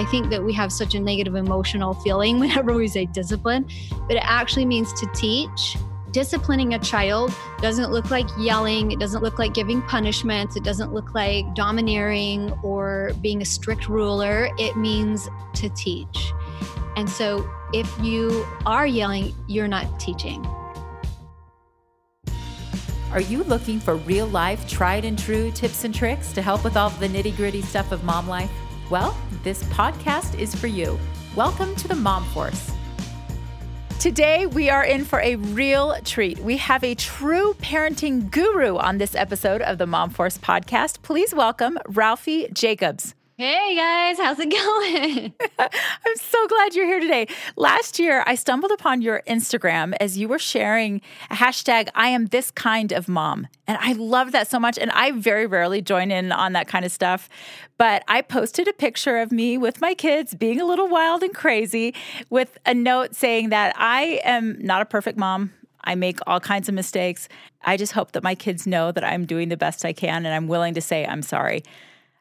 I think that we have such a negative emotional feeling whenever we say discipline, but it actually means to teach. Disciplining a child doesn't look like yelling, it doesn't look like giving punishments, it doesn't look like domineering or being a strict ruler. It means to teach. And so if you are yelling, you're not teaching. Are you looking for real life, tried and true tips and tricks to help with all the nitty gritty stuff of mom life? Well, this podcast is for you. Welcome to the Mom Force. Today, we are in for a real treat. We have a true parenting guru on this episode of the Mom Force podcast. Please welcome Ralphie Jacobs. Hey guys, how's it going? I'm so glad you're here today. Last year, I stumbled upon your Instagram as you were sharing a hashtag I am this kind of mom. And I love that so much. And I very rarely join in on that kind of stuff. But I posted a picture of me with my kids being a little wild and crazy with a note saying that I am not a perfect mom. I make all kinds of mistakes. I just hope that my kids know that I'm doing the best I can and I'm willing to say I'm sorry.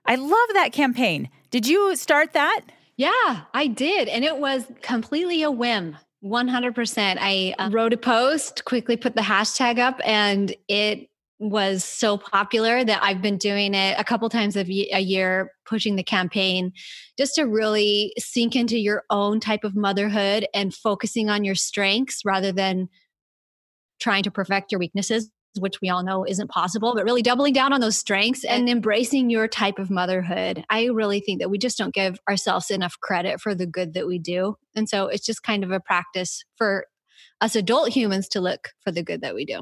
I love that campaign. Did you start that? Yeah, I did. And it was completely a whim. 100%. I uh, wrote a post, quickly put the hashtag up, and it was so popular that I've been doing it a couple times a year, pushing the campaign just to really sink into your own type of motherhood and focusing on your strengths rather than trying to perfect your weaknesses which we all know isn't possible, but really doubling down on those strengths and embracing your type of motherhood. I really think that we just don't give ourselves enough credit for the good that we do. And so it's just kind of a practice for us adult humans to look for the good that we do.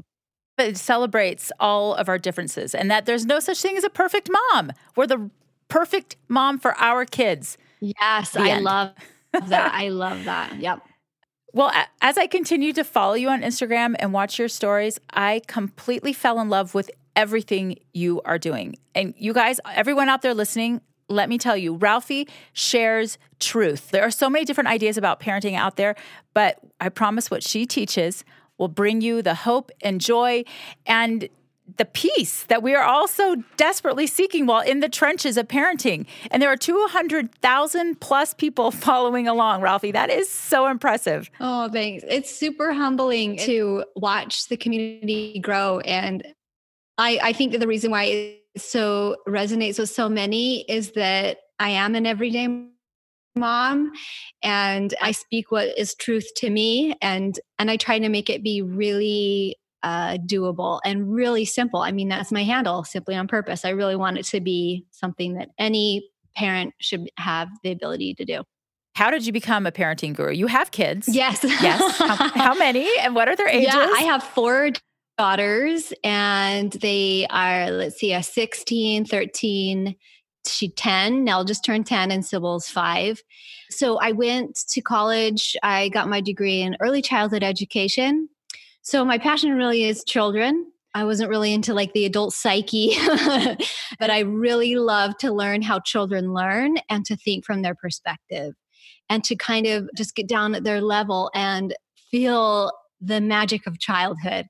But it celebrates all of our differences and that there's no such thing as a perfect mom. We're the perfect mom for our kids. Yes, the I end. love that. I love that. Yep. Well, as I continue to follow you on Instagram and watch your stories, I completely fell in love with everything you are doing. And you guys, everyone out there listening, let me tell you, Ralphie shares truth. There are so many different ideas about parenting out there, but I promise what she teaches will bring you the hope and joy and the peace that we are also desperately seeking while in the trenches of parenting. And there are 200,000 plus people following along, Ralphie. That is so impressive. Oh, thanks. It's super humbling to watch the community grow. And I, I think that the reason why it so resonates with so many is that I am an everyday mom and I speak what is truth to me and and I try to make it be really uh, doable and really simple. I mean, that's my handle, simply on purpose. I really want it to be something that any parent should have the ability to do. How did you become a parenting guru? You have kids. Yes. yes. How, how, many and what are their ages? Yeah, I have four daughters and they are, let's see, a 16, 13, she 10 Nell just turned 10 and Sybil's 5. So I went to college. I got my degree in early childhood education so my passion really is children. I wasn't really into like the adult psyche, but I really love to learn how children learn and to think from their perspective and to kind of just get down at their level and feel the magic of childhood.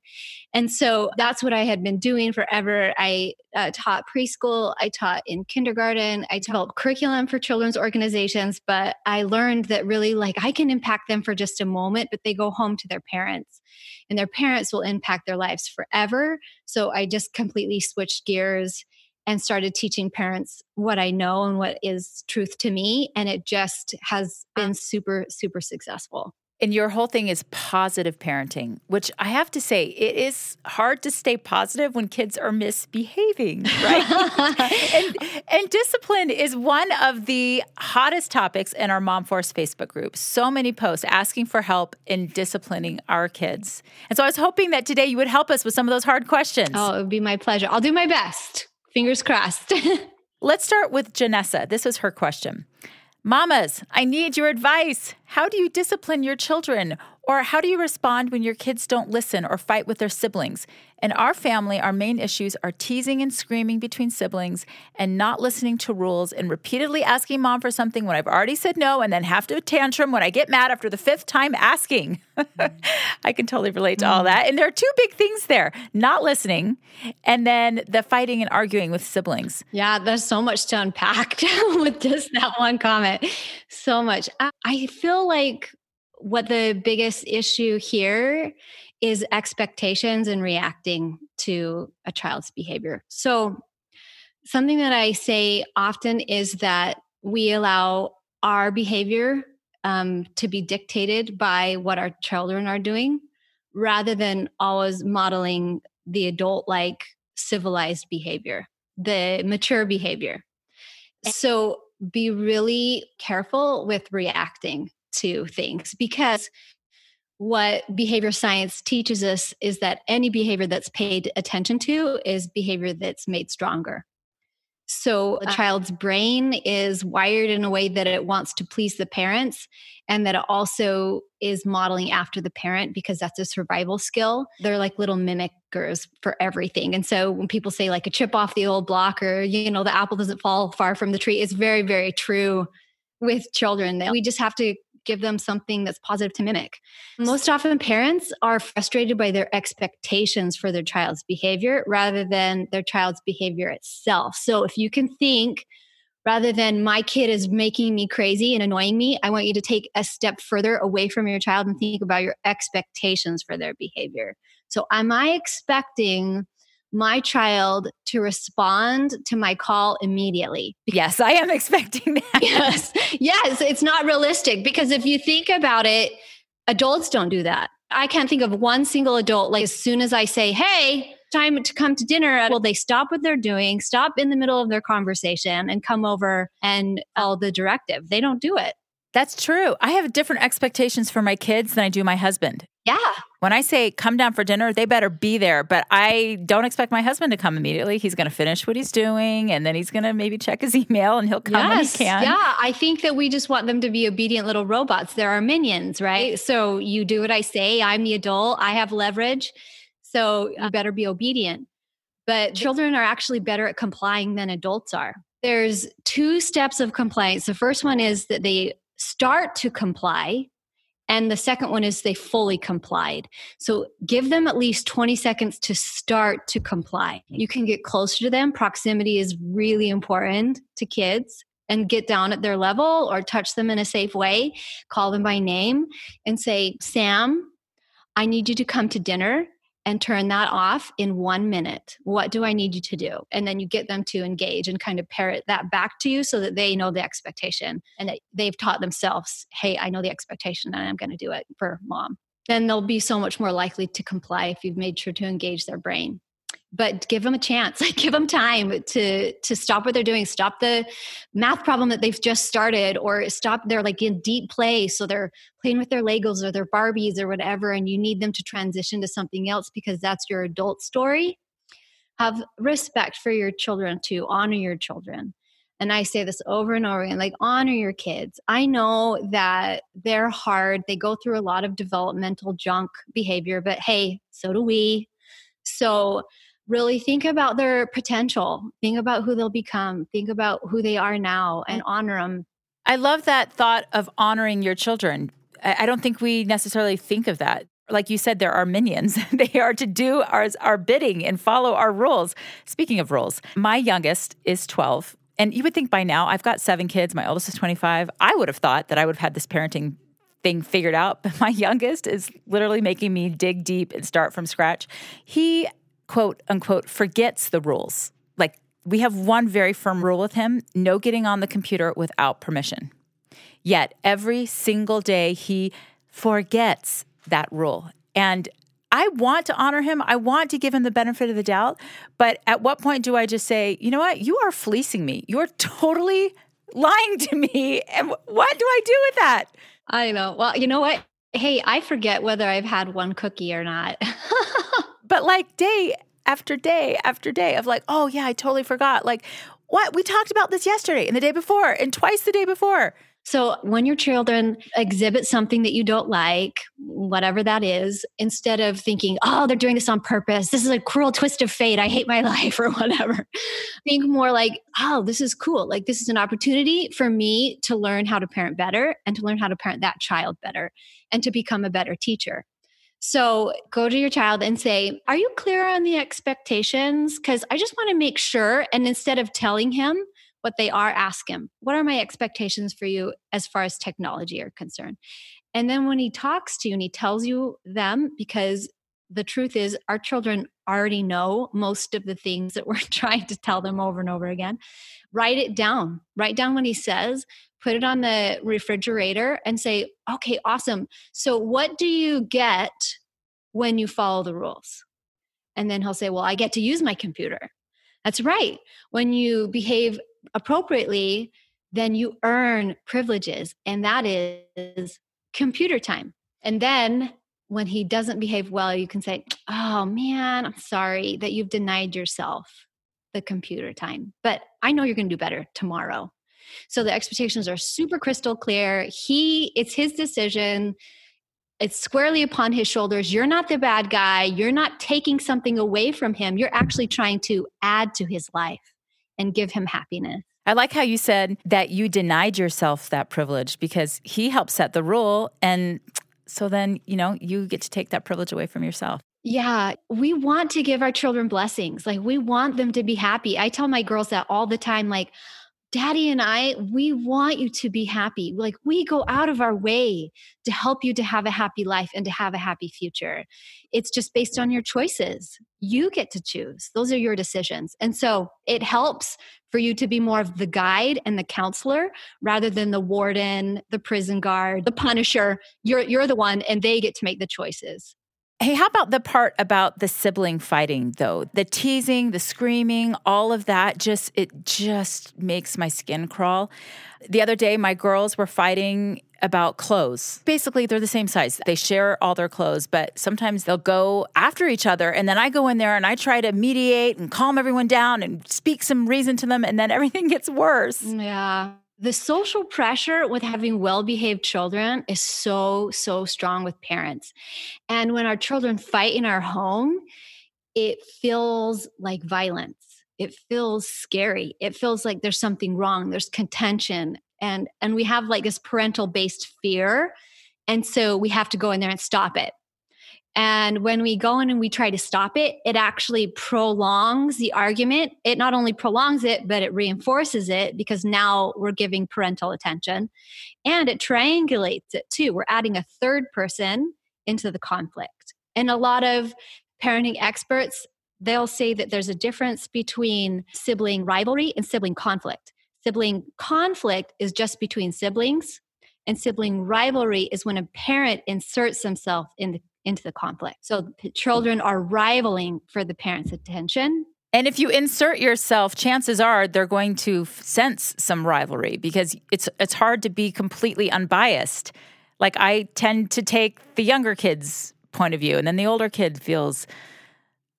And so that's what I had been doing forever. I uh, taught preschool, I taught in kindergarten, I developed curriculum for children's organizations, but I learned that really like I can impact them for just a moment, but they go home to their parents and their parents will impact their lives forever. So I just completely switched gears and started teaching parents what I know and what is truth to me. And it just has been super, super successful. And your whole thing is positive parenting, which I have to say, it is hard to stay positive when kids are misbehaving, right? and, and, discipline is one of the hottest topics in our Mom Force Facebook group. So many posts asking for help in disciplining our kids. And so I was hoping that today you would help us with some of those hard questions. Oh, it would be my pleasure. I'll do my best. Fingers crossed. Let's start with Janessa. This is her question. Mamas, I need your advice. How do you discipline your children? Or how do you respond when your kids don't listen or fight with their siblings? In our family, our main issues are teasing and screaming between siblings and not listening to rules and repeatedly asking mom for something when I've already said no and then have to tantrum when I get mad after the fifth time asking. I can totally relate to all mm. that. And there are two big things there not listening and then the fighting and arguing with siblings. Yeah, there's so much to unpack with just that one comment. So much. I feel like what the biggest issue here is expectations and reacting to a child's behavior. So, something that I say often is that we allow our behavior um, to be dictated by what our children are doing rather than always modeling the adult like civilized behavior, the mature behavior. So, be really careful with reacting to things because what behavior science teaches us is that any behavior that's paid attention to is behavior that's made stronger. So a uh child's brain is wired in a way that it wants to please the parents and that it also is modeling after the parent because that's a survival skill. They're like little mimickers for everything. And so when people say like a chip off the old block or you know the apple doesn't fall far from the tree, it's very very true with children. That we just have to give them something that's positive to mimic. Most often, parents are frustrated by their expectations for their child's behavior rather than their child's behavior itself. So, if you can think, rather than my kid is making me crazy and annoying me, I want you to take a step further away from your child and think about your expectations for their behavior. So, am I expecting my child to respond to my call immediately. Yes, I am expecting that. yes. Yes, it's not realistic because if you think about it, adults don't do that. I can't think of one single adult like as soon as I say, "Hey, time to come to dinner," well they stop what they're doing, stop in the middle of their conversation and come over and follow the directive. They don't do it. That's true. I have different expectations for my kids than I do my husband. Yeah. When I say come down for dinner, they better be there. But I don't expect my husband to come immediately. He's going to finish what he's doing and then he's going to maybe check his email and he'll come yes. when he can. Yeah. I think that we just want them to be obedient little robots. They're our minions, right? So you do what I say. I'm the adult, I have leverage. So you better be obedient. But children are actually better at complying than adults are. There's two steps of compliance. The first one is that they start to comply. And the second one is they fully complied. So give them at least 20 seconds to start to comply. You can get closer to them. Proximity is really important to kids and get down at their level or touch them in a safe way. Call them by name and say, Sam, I need you to come to dinner and turn that off in one minute. What do I need you to do? And then you get them to engage and kind of parrot that back to you so that they know the expectation and that they've taught themselves, hey, I know the expectation and I'm going to do it for mom. Then they'll be so much more likely to comply if you've made sure to engage their brain but give them a chance like give them time to to stop what they're doing stop the math problem that they've just started or stop they're like in deep play so they're playing with their legos or their barbies or whatever and you need them to transition to something else because that's your adult story have respect for your children to honor your children and I say this over and over again like, honor your kids. I know that they're hard. They go through a lot of developmental junk behavior, but hey, so do we. So really think about their potential, think about who they'll become, think about who they are now, and honor them. I love that thought of honoring your children. I don't think we necessarily think of that. Like you said, there are minions. they are to do our, our bidding and follow our rules. Speaking of rules, my youngest is 12. And you would think by now, I've got seven kids. My oldest is 25. I would have thought that I would have had this parenting thing figured out, but my youngest is literally making me dig deep and start from scratch. He quote unquote forgets the rules. Like we have one very firm rule with him no getting on the computer without permission. Yet every single day he forgets that rule. And I want to honor him. I want to give him the benefit of the doubt. But at what point do I just say, you know what? You are fleecing me. You're totally lying to me. And what do I do with that? I know. Well, you know what? Hey, I forget whether I've had one cookie or not. but like day after day after day of like, oh yeah, I totally forgot. Like, what? We talked about this yesterday and the day before and twice the day before. So when your children exhibit something that you don't like, whatever that is, instead of thinking, oh, they're doing this on purpose, this is a cruel twist of fate, I hate my life, or whatever, think more like, oh, this is cool. Like, this is an opportunity for me to learn how to parent better and to learn how to parent that child better and to become a better teacher. So go to your child and say, Are you clear on the expectations? Because I just want to make sure. And instead of telling him, what they are, ask him, What are my expectations for you as far as technology are concerned? And then when he talks to you and he tells you them, because the truth is, our children already know most of the things that we're trying to tell them over and over again. Write it down. Write down what he says, put it on the refrigerator, and say, okay, awesome. So, what do you get when you follow the rules? And then he'll say, well, I get to use my computer. That's right. When you behave appropriately, then you earn privileges, and that is computer time. And then when he doesn't behave well, you can say, Oh man, I'm sorry that you've denied yourself the computer time, but I know you're going to do better tomorrow. So the expectations are super crystal clear. He, it's his decision. It's squarely upon his shoulders. You're not the bad guy. You're not taking something away from him. You're actually trying to add to his life and give him happiness. I like how you said that you denied yourself that privilege because he helped set the rule. And so then, you know, you get to take that privilege away from yourself. Yeah, we want to give our children blessings. Like we want them to be happy. I tell my girls that all the time like Daddy and I, we want you to be happy. Like we go out of our way to help you to have a happy life and to have a happy future. It's just based on your choices. You get to choose. Those are your decisions. And so it helps for you to be more of the guide and the counselor rather than the warden, the prison guard, the punisher. You're you're the one and they get to make the choices. Hey, how about the part about the sibling fighting though? The teasing, the screaming, all of that just it just makes my skin crawl. The other day my girls were fighting about clothes. Basically, they're the same size. They share all their clothes, but sometimes they'll go after each other and then I go in there and I try to mediate and calm everyone down and speak some reason to them and then everything gets worse. Yeah. The social pressure with having well behaved children is so, so strong with parents. And when our children fight in our home, it feels like violence. It feels scary. It feels like there's something wrong. There's contention. And, and we have like this parental based fear. And so we have to go in there and stop it. And when we go in and we try to stop it, it actually prolongs the argument. It not only prolongs it, but it reinforces it because now we're giving parental attention and it triangulates it too. We're adding a third person into the conflict. And a lot of parenting experts, they'll say that there's a difference between sibling rivalry and sibling conflict. Sibling conflict is just between siblings, and sibling rivalry is when a parent inserts themselves in the into the conflict. So children are rivaling for the parent's attention. And if you insert yourself, chances are they're going to sense some rivalry because it's it's hard to be completely unbiased. Like I tend to take the younger kids' point of view and then the older kid feels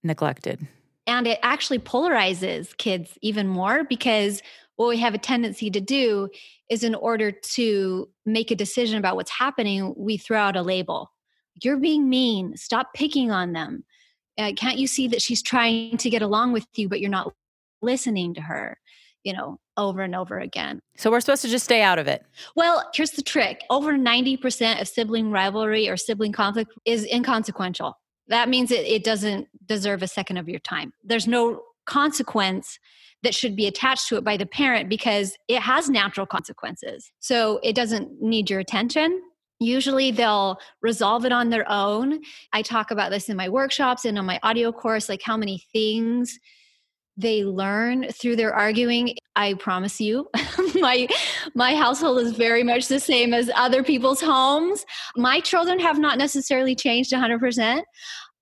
neglected. And it actually polarizes kids even more because what we have a tendency to do is in order to make a decision about what's happening, we throw out a label you're being mean. Stop picking on them. Uh, can't you see that she's trying to get along with you, but you're not listening to her? You know, over and over again. So we're supposed to just stay out of it. Well, here's the trick over 90% of sibling rivalry or sibling conflict is inconsequential. That means it, it doesn't deserve a second of your time. There's no consequence that should be attached to it by the parent because it has natural consequences. So it doesn't need your attention. Usually they'll resolve it on their own. I talk about this in my workshops and on my audio course, like how many things they learn through their arguing. I promise you my my household is very much the same as other people's homes. My children have not necessarily changed 100%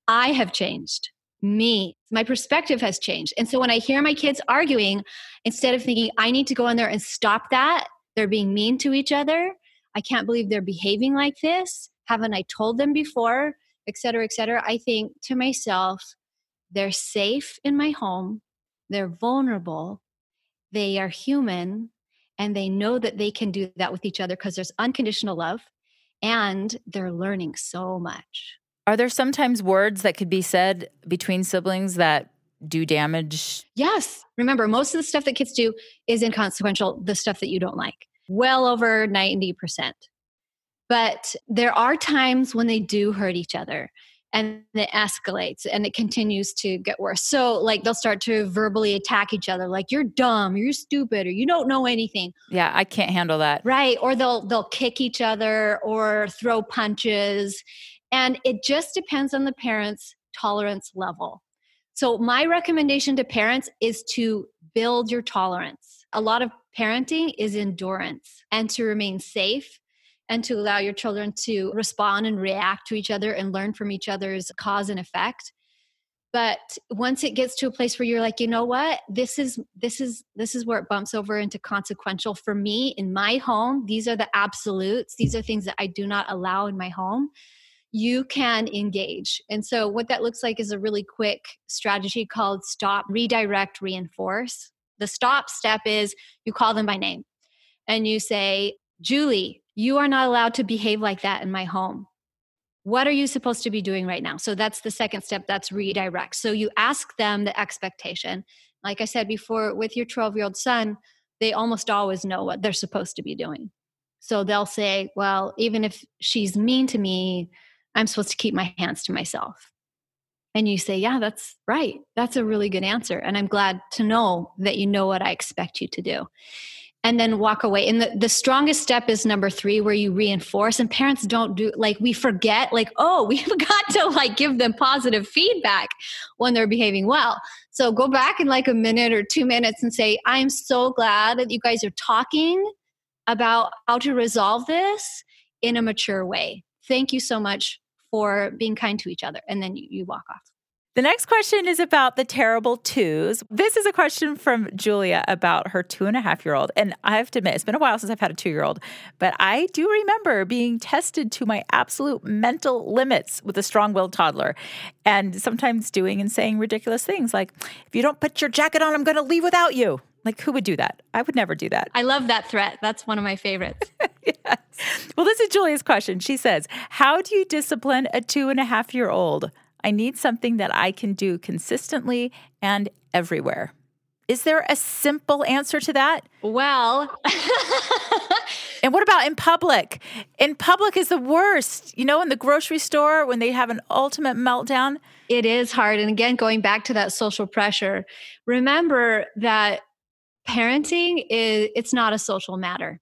i have changed. Me my perspective has changed. And so when i hear my kids arguing instead of thinking i need to go in there and stop that they're being mean to each other I can't believe they're behaving like this. Haven't I told them before? Et cetera, et cetera. I think to myself, they're safe in my home. They're vulnerable. They are human. and they know that they can do that with each other because there's unconditional love and they're learning so much. Are there sometimes words that could be said between siblings that do damage? Yes. Remember, most of the stuff that kids do is inconsequential, the stuff that you don't like. Well over 90%. But there are times when they do hurt each other and it escalates and it continues to get worse. So, like, they'll start to verbally attack each other, like, you're dumb, you're stupid, or you don't know anything. Yeah, I can't handle that. Right. Or they'll they'll kick each other or throw punches. And it just depends on the parent's tolerance level. So, my recommendation to parents is to build your tolerance. A lot of parenting is endurance and to remain safe and to allow your children to respond and react to each other and learn from each other's cause and effect. But once it gets to a place where you're like you know what? This is this is this is where it bumps over into consequential for me in my home. These are the absolutes. These are things that i do not allow in my home. You can engage. And so what that looks like is a really quick strategy called stop redirect reinforce the stop step is you call them by name and you say julie you are not allowed to behave like that in my home. What are you supposed to be doing right now? So that's the second step, that's redirect. So you ask them the expectation. Like I said before, with your 12 year old son, they almost always know what they're supposed to be doing. So they'll say, Well, even if she's mean to me, I'm supposed to keep my hands to myself. And you say, Yeah, that's right. That's a really good answer. And I'm glad to know that you know what I expect you to do and then walk away. And the, the strongest step is number three, where you reinforce. And parents don't do like we forget, like, oh, we've got to like give them positive feedback when they're behaving well. So go back in like a minute or two minutes and say, I'm so glad that you guys are talking about how to resolve this in a mature way. Thank you so much for being kind to each other. And then you, you walk off. The next question is about the terrible twos. This is a question from Julia about her two and a half year old. And I have to admit, it's been a while since I've had a two year old, but I do remember being tested to my absolute mental limits with a strong willed toddler and sometimes doing and saying ridiculous things like, if you don't put your jacket on, I'm going to leave without you. Like, who would do that? I would never do that. I love that threat. That's one of my favorites. yes. Well, this is Julia's question. She says, How do you discipline a two and a half year old? I need something that I can do consistently and everywhere. Is there a simple answer to that? Well, and what about in public? In public is the worst. You know, in the grocery store when they have an ultimate meltdown. It is hard. And again, going back to that social pressure, remember that parenting is it's not a social matter.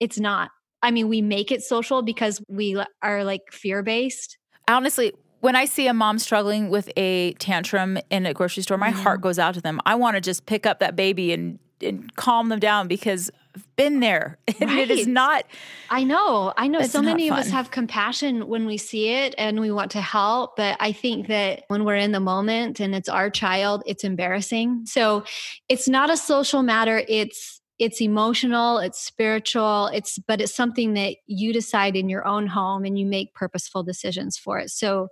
It's not. I mean, we make it social because we are like fear based. Honestly, when I see a mom struggling with a tantrum in a grocery store, my mm-hmm. heart goes out to them. I want to just pick up that baby and and calm them down because I've been there. And right. it is not I know. I know so many fun. of us have compassion when we see it and we want to help, but I think that when we're in the moment and it's our child, it's embarrassing. So it's not a social matter, it's it's emotional it's spiritual it's but it's something that you decide in your own home and you make purposeful decisions for it. So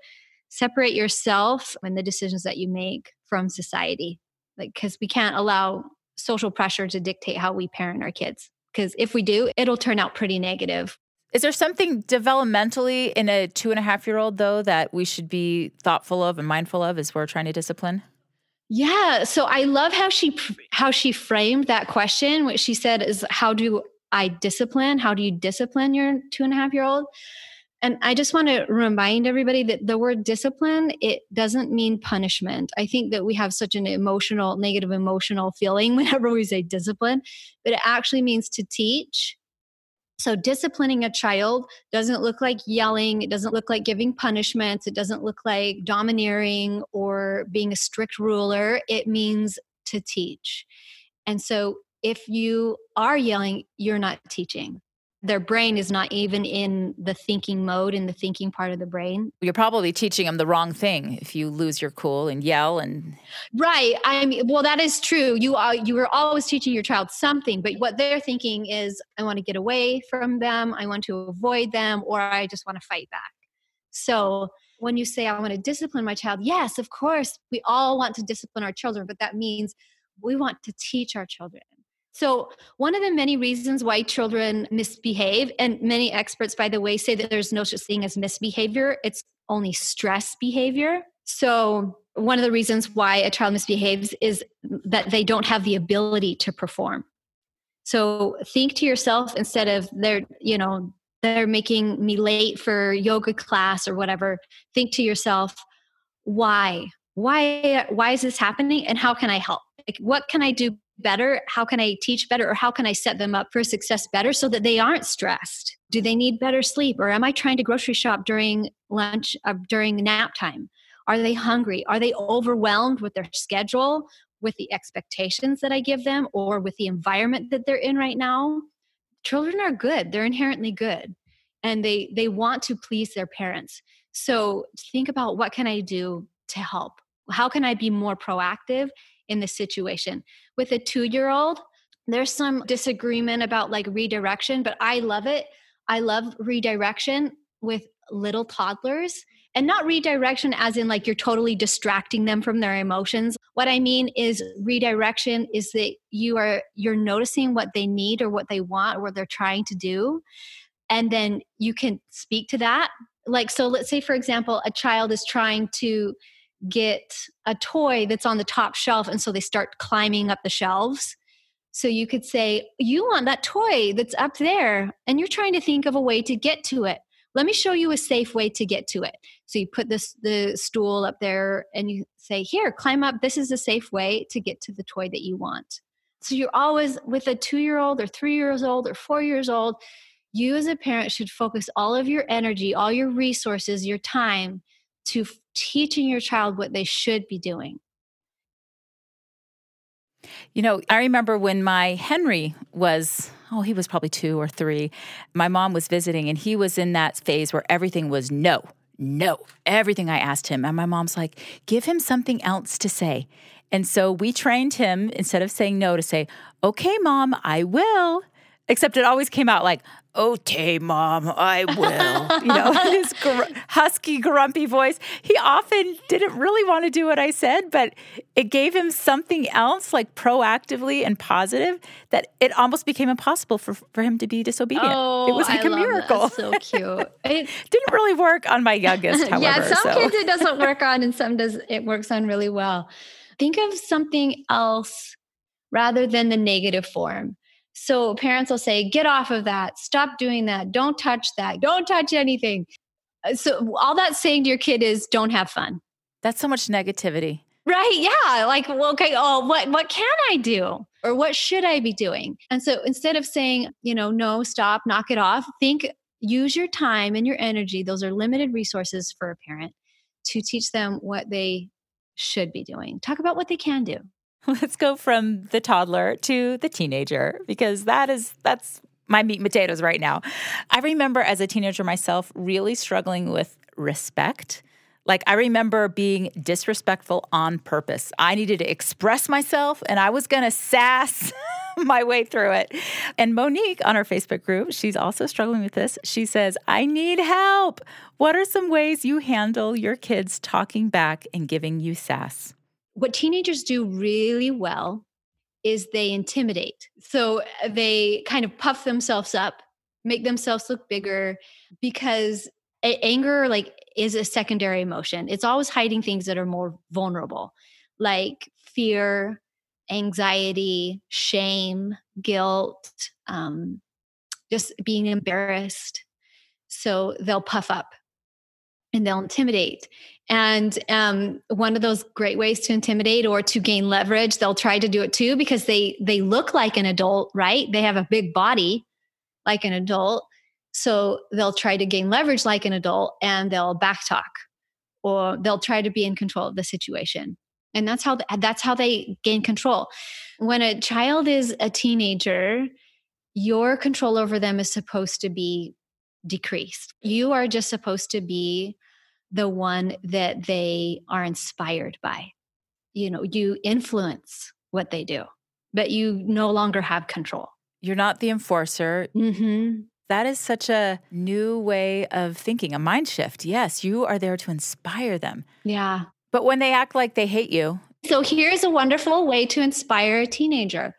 separate yourself and the decisions that you make from society like because we can't allow social pressure to dictate how we parent our kids because if we do it'll turn out pretty negative. Is there something developmentally in a two and a half year old though that we should be thoughtful of and mindful of as we're trying to discipline yeah. So I love how she how she framed that question. What she said is, "How do I discipline? How do you discipline your two and a half year old?" And I just want to remind everybody that the word discipline it doesn't mean punishment. I think that we have such an emotional, negative emotional feeling whenever we say discipline, but it actually means to teach so, disciplining a child doesn't look like yelling, it doesn't look like giving punishments, it doesn't look like domineering or being a strict ruler. It means to teach. And so, if you are yelling, you're not teaching their brain is not even in the thinking mode in the thinking part of the brain. You're probably teaching them the wrong thing if you lose your cool and yell and right. I mean well that is true. You are you are always teaching your child something but what they're thinking is i want to get away from them. I want to avoid them or i just want to fight back. So when you say i want to discipline my child yes of course we all want to discipline our children but that means we want to teach our children So, one of the many reasons why children misbehave, and many experts, by the way, say that there's no such thing as misbehavior, it's only stress behavior. So, one of the reasons why a child misbehaves is that they don't have the ability to perform. So, think to yourself instead of they're, you know, they're making me late for yoga class or whatever, think to yourself, why? Why why is this happening and how can I help? Like, what can I do better? How can I teach better? Or how can I set them up for success better so that they aren't stressed? Do they need better sleep? Or am I trying to grocery shop during lunch, uh, during nap time? Are they hungry? Are they overwhelmed with their schedule, with the expectations that I give them, or with the environment that they're in right now? Children are good, they're inherently good. And they, they want to please their parents. So think about what can I do to help? How can I be more proactive in the situation. With a two year old, there's some disagreement about like redirection, but I love it. I love redirection with little toddlers and not redirection as in like you're totally distracting them from their emotions what i mean is redirection is that you are you're noticing what they need or what they want or what they're trying to do and then you can speak to that like so let's say for example a child is trying to get a toy that's on the top shelf and so they start climbing up the shelves. So you could say you want that toy that's up there and you're trying to think of a way to get to it. Let me show you a safe way to get to it. So you put this the stool up there and you say here climb up. This is a safe way to get to the toy that you want. So you're always with a two year old or three years old or four years old you as a parent should focus all of your energy all your resources your time to teaching your child what they should be doing. You know, I remember when my Henry was, oh, he was probably two or three. My mom was visiting, and he was in that phase where everything was no, no, everything I asked him. And my mom's like, give him something else to say. And so we trained him instead of saying no to say, okay, mom, I will. Except it always came out like, okay, mom, I will. you know, his gr- husky, grumpy voice. He often didn't really want to do what I said, but it gave him something else, like proactively and positive, that it almost became impossible for, for him to be disobedient. Oh, it was oh, like I a miracle. That. So cute. It didn't really work on my youngest, however. yeah, some so. kids it doesn't work on, and some does it works on really well. Think of something else rather than the negative form. So parents will say, get off of that, stop doing that, don't touch that, don't touch anything. Uh, so all that's saying to your kid is don't have fun. That's so much negativity. Right. Yeah. Like, well, okay, oh, what what can I do? Or what should I be doing? And so instead of saying, you know, no, stop, knock it off, think use your time and your energy. Those are limited resources for a parent to teach them what they should be doing. Talk about what they can do. let's go from the toddler to the teenager because that is that's my meat and potatoes right now. I remember as a teenager myself really struggling with respect. Like, I remember being disrespectful on purpose. I needed to express myself and I was to sass my way through it. And Monique on our Facebook group, she's also struggling with this. She says, I need help. What are some ways you handle your kids talking back and giving you sass? What teenagers do really well is they intimidate. So uh, they kind of puff themselves up, make themselves look bigger because anger like is a secondary emotion. It's always hiding things that are more vulnerable, like fear, anxiety, shame, guilt, um, just being embarrassed. So they'll puff up and they'll intimidate. And um, one of those great ways to intimidate or to gain leverage, they'll try to do it too because they they look like an adult, right? They have a big body like an adult, so they'll try to gain leverage like an adult, and they'll backtalk or they'll try to be in control of the situation. And that's how that's how they gain control. When a child is a teenager, your control over them is supposed to be decreased. You are just supposed to be the one that they are inspired by. You know, you influence what they do, but you no longer have control. You're not the enforcer. Mm-hmm. That is such a new way of thinking, a mind shift. Yes, you are there to inspire them. Yeah. But when they act like they hate you. So here's a wonderful way to inspire a teenager.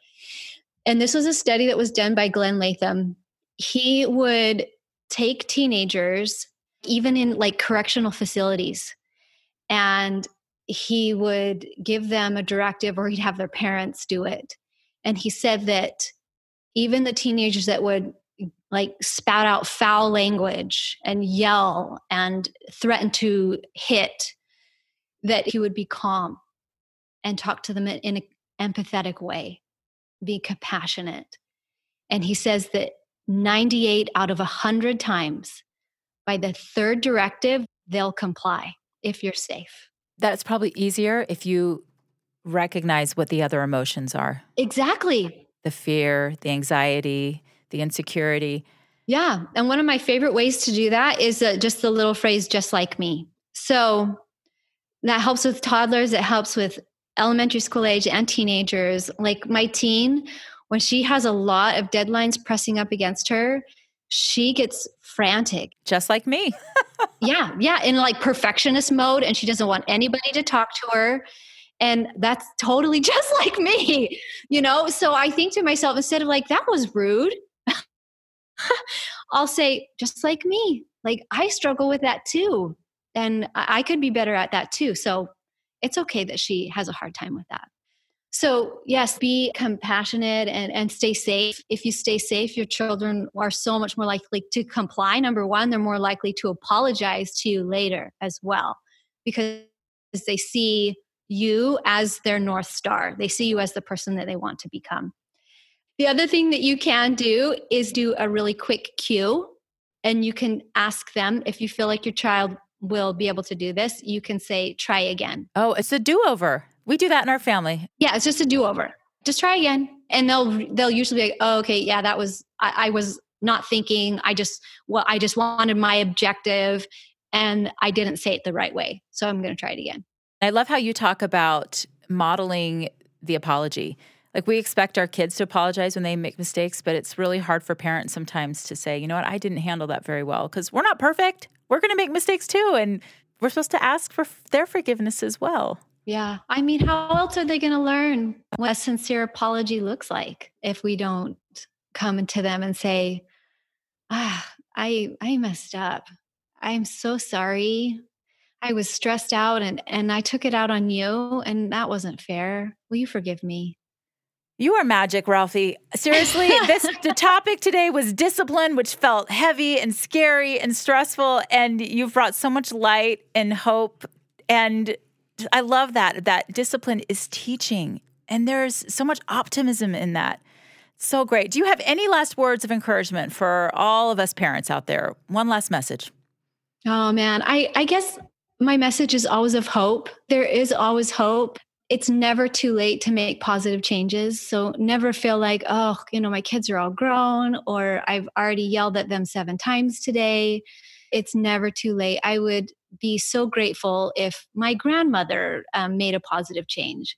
And this was a study that was done by Glenn Latham. He would take teenagers, even in like correctional facilities, and he would give them a directive or he'd have their parents do it. And he said that even the teenagers that would like spout out foul language and yell and threaten to hit, that he would be calm and talk to them in an empathetic way, be compassionate. And he says that 98 out of 100 times by the third directive, they'll comply if you're safe. That's probably easier if you recognize what the other emotions are. Exactly. The fear, the anxiety, the insecurity. Yeah. And one of my favorite ways to do that is uh, just the little phrase, just like me. So that helps with toddlers, it helps with elementary school age and teenagers. Like my teen, when she has a lot of deadlines pressing up against her, she gets frantic. Just like me. yeah, yeah, in like perfectionist mode, and she doesn't want anybody to talk to her. And that's totally just like me, you know? So I think to myself, instead of like, that was rude, I'll say, just like me. Like I struggle with that too. And I could be better at that too. So it's okay that she has a hard time with that. So, yes, be compassionate and, and stay safe. If you stay safe, your children are so much more likely to comply. Number one, they're more likely to apologize to you later as well because they see you as their North Star. They see you as the person that they want to become. The other thing that you can do is do a really quick cue, and you can ask them if you feel like your child will be able to do this, you can say, try again. Oh, it's a do over. We do that in our family. Yeah, it's just a do over. Just try again. And they'll they'll usually be like, oh, okay, yeah, that was I, I was not thinking. I just well, I just wanted my objective and I didn't say it the right way. So I'm gonna try it again. I love how you talk about modeling the apology. Like we expect our kids to apologize when they make mistakes, but it's really hard for parents sometimes to say, you know what, I didn't handle that very well because we're not perfect. We're going to make mistakes too. And we're supposed to ask for their forgiveness as well. Yeah. I mean, how else are they going to learn what a sincere apology looks like if we don't come to them and say, ah, I, I messed up. I'm so sorry. I was stressed out and, and I took it out on you and that wasn't fair. Will you forgive me? You are magic, Ralphie. Seriously, this the topic today was discipline, which felt heavy and scary and stressful, and you've brought so much light and hope. And I love that that discipline is teaching, and there's so much optimism in that. So great. Do you have any last words of encouragement for all of us parents out there? One last message. Oh man, I I guess my message is always of hope. There is always hope it's never too late to make positive changes. So never feel like, oh, you know, my kids are all grown or I've already yelled at them seven times today. It's never too late. I would be so grateful if my grandmother um, made a positive change.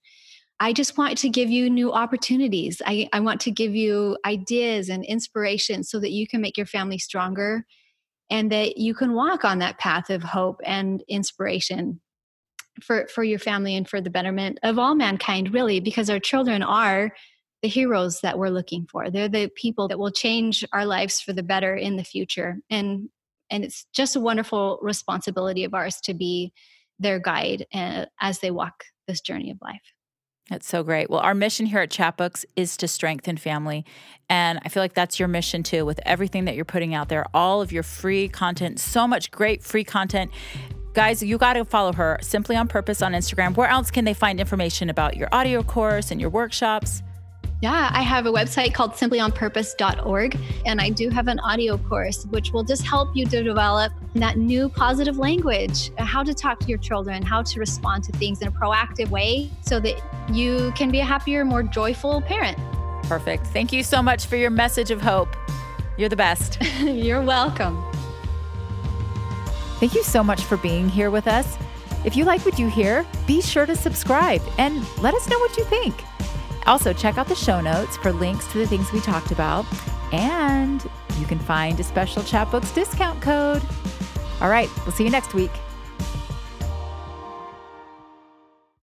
I just want to give you new opportunities. I, I want to give you ideas and inspiration so that you can make your family stronger and that you can walk on that path of hope and inspiration for for your family and for the betterment of all mankind really because our children are the heroes that we're looking for they're the people that will change our lives for the better in the future and and it's just a wonderful responsibility of ours to be their guide uh, as they walk this journey of life that's so great. Well, our mission here at Chatbooks is to strengthen family. And I feel like that's your mission too, with everything that you're putting out there, all of your free content, so much great free content. Guys, you got to follow her simply on purpose on Instagram. Where else can they find information about your audio course and your workshops? Yeah, I have a website called simplyonpurpose.org, and I do have an audio course which will just help you to develop that new positive language, how to talk to your children, how to respond to things in a proactive way so that you can be a happier, more joyful parent. Perfect. Thank you so much for your message of hope. You're the best. You're welcome. Thank you so much for being here with us. If you like what you hear, be sure to subscribe and let us know what you think. Also, check out the show notes for links to the things we talked about, and you can find a special Chatbooks discount code. All right, we'll see you next week.